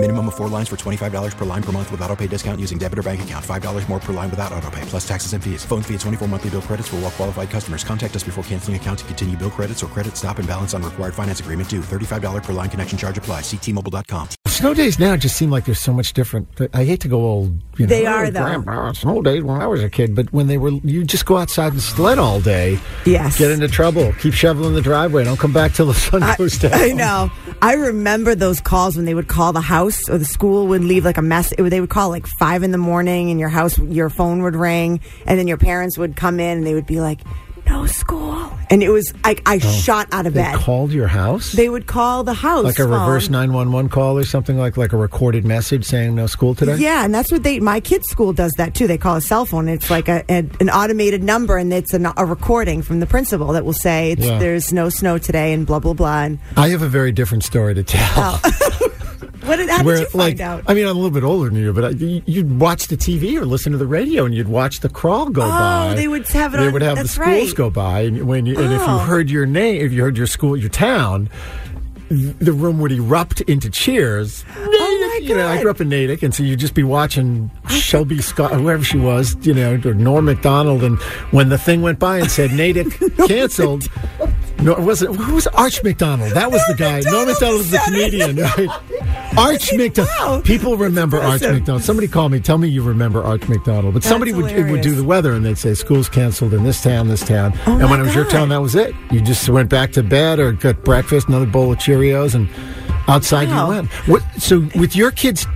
Minimum of four lines for $25 per line per month with auto pay discount using debit or bank account. $5 more per line without auto pay, plus taxes and fees. Phone fee at 24 monthly bill credits for all well qualified customers. Contact us before canceling account to continue bill credits or credit stop and balance on required finance agreement due. $35 per line connection charge apply. Ctmobile.com. Snow days now just seem like they're so much different. I hate to go old. You know, They are, "Oh, though." Grandpa, snow days when I was a kid, but when they were, you just go outside and sled all day. Yes. Get into trouble. Keep shoveling the driveway. Don't come back till the sun I, goes down. I know. I remember those calls when they would call the house or the school would leave like a mess. Would, they would call like five in the morning, and your house, your phone would ring, and then your parents would come in and they would be like, "No school," and it was I, I oh. shot out of Oh. They bed. called your house. They would call the house like a um, reverse nine one one call or something like like a recorded message saying no school today. Yeah, and that's what they. My kids' school does that too. They call a cell phone. It's like a, a an automated number, and it's an, a recording from the principal that will say there's no snow today, and blah blah blah. And I have a very different story to tell. Oh. what did, how did you find like, out? I mean, I'm a little bit older than you, but I, you- you'd watch the TV or listen to the radio, and you'd watch the crawl go Oh, by. they would have it They on- would have the schools right. go by, and when you, and if you Oh. heard your name, if you heard your school, your town, the room would erupt into cheers. Oh, my You know, I grew up in Natick, and so you'd just be watching Shelby Scott, whoever she was, you know, or Norm McDonald, and when the thing went by and said Natick canceled. No, it wasn't. Who was Arch McDonald? That was the guy. Norm McDonald was the comedian, right? Arch McDonald. Wow. People remember Arch. McDonald. Somebody called me. Tell me you remember Arch McDonald. But That's somebody would, it would do the weather, and they'd say schools canceled in this town, this town. Oh, and when it was your town, that was it. You just went back to bed or got breakfast, another bowl of Cheerios, and outside Wow. you went. What, so with your kids.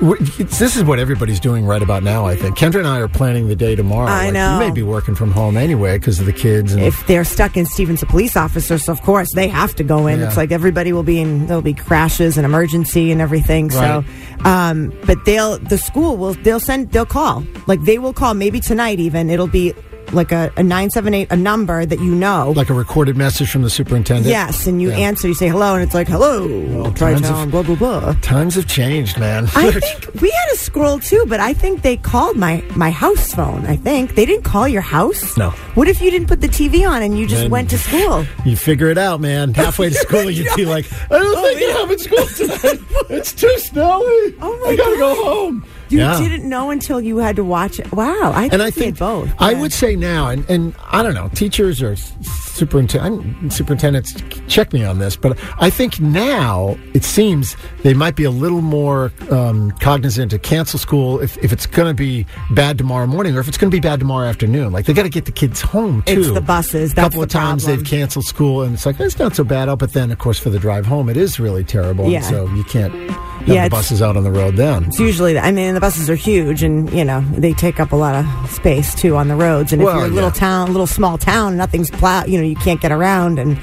This is what everybody's doing right about now. I think Kendra and I are planning the day tomorrow. I Like, know. You may be working from home anyway because of the kids. And if they're stuck in Stevens, a police officer, so of course they have to go in. Yeah. It's like everybody will be in. There'll be crashes and emergency and everything. So, um, but they'll the school will they'll send they'll call like they will call maybe tonight even it'll be like a, a nine seven eight a number that you know. like a recorded message from the superintendent. Yes, and you Yeah. answer. You say hello, and it's like hello, try times town, blah blah blah. Times have changed, man. I think we had a scroll too, but I think they called my my house phone. I think they didn't call your house. No. What if you didn't put the TV on and you just went to school? You figure it out, man. Halfway to school, you'd be like, I don't Oh, think yeah. you're having school tonight. It's too snowy. Oh, my I gotta go home. You Yeah. didn't know until you had to watch it. Wow, I think And I think both. I Yeah. would say now, and, and I don't know, teachers or superintendent, superintendents, check me on this, but I think now it seems they might be a little more um, cognizant to cancel school if, if it's going to be bad tomorrow morning or if it's going to be bad tomorrow afternoon. Like they got to get the kids home too. It's the buses. A That's couple of times problem. they've canceled school, and it's like it's not so bad. But then, of course, for the drive home, it is really terrible. and Yeah. so you can't Yeah, the buses out on the road then. It's usually, I mean, the buses are huge, and you know they take up a lot of space too on the roads. And Well, if you're a little yeah. town, little small town, nothing's plowed. You know, you can't get around, and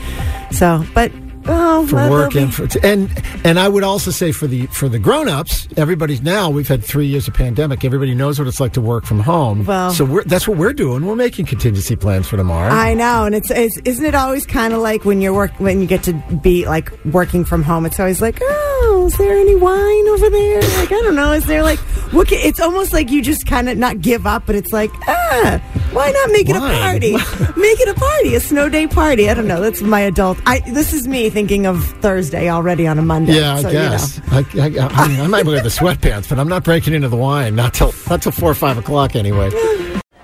so. But oh, for work and for and and I would also say for the for the grown-ups, everybody's now we've had 3 years of pandemic. Everybody knows what it's like to work from home. Well- so we're, that's what we're doing. We're making contingency plans for tomorrow. I know, and it's, it's isn't it always kind of like when you're work when you get to be like working from home? It's always like, oh, is there any wine over there? Like I don't know, is there like what? ca- It's almost like you just kind of not give up, but it's like, ah, why not make it a Wine? party? make it a party, a snow day party. I don't know. That's my adult. I this is me thinking of Thursday already on a Monday. yeah, I so, you know. guess. I, I, I, mean, I might wear the sweatpants, but I'm not breaking into the wine. Not till not till four or five o'clock anyway.